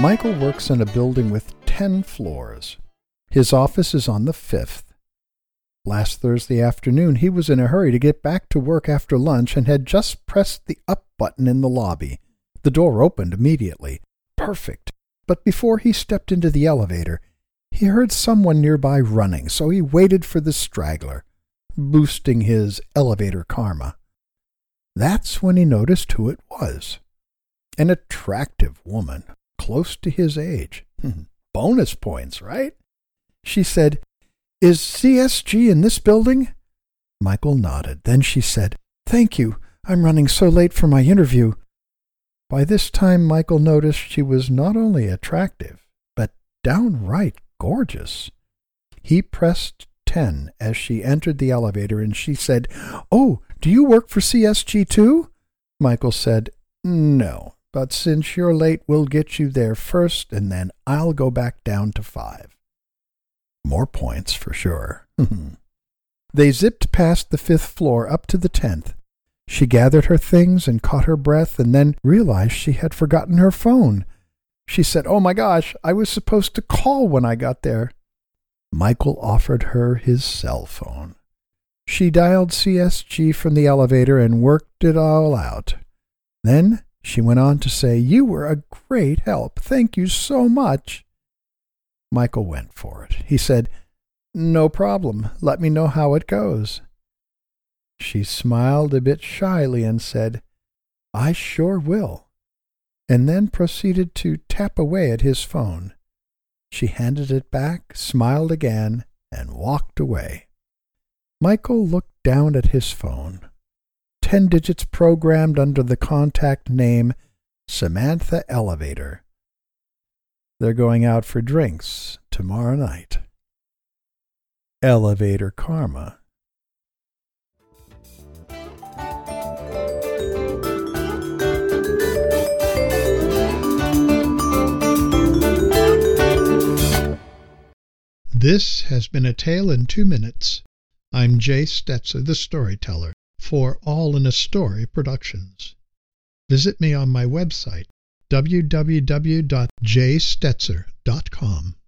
Michael works in a building with 10 floors. His office is on the fifth. Last Thursday afternoon, he was in a hurry to get back to work after lunch and had just pressed the up button in the lobby. The door opened immediately. Perfect. But before he stepped into the elevator, he heard someone nearby running, so he waited for the straggler, boosting his elevator karma. That's when he noticed who it was. An attractive woman, close to his age. Hmm. Bonus points, right? She said, Is CSG in this building? Michael nodded. Then she said, Thank you. I'm running so late for my interview. By this time, Michael noticed she was not only attractive, but downright gorgeous. He pressed 10 as she entered the elevator and she said, Oh, do you work for CSG too? Michael said, No, but since you're late, we'll get you there first and then I'll go back down to five. More points for sure. they zipped past the fifth floor up to the tenth. She gathered her things and caught her breath and then realized she had forgotten her phone. She said, Oh my gosh, I was supposed to call when I got there. Michael offered her his cell phone. She dialed CSG from the elevator and worked it all out. Then she went on to say, You were a great help. Thank you so much. Michael went for it. He said, No problem. Let me know how it goes. She smiled a bit shyly and said, I sure will, and then proceeded to tap away at his phone. She handed it back, smiled again, and walked away. Michael looked down at his phone. Ten digits programmed under the contact name Samantha Elevator. They're going out for drinks tomorrow night. Elevator Karma. This has been a tale in two minutes. I'm Jay Stetzer, the storyteller, for All in a Story Productions. Visit me on my website, www.jaystetzer.com.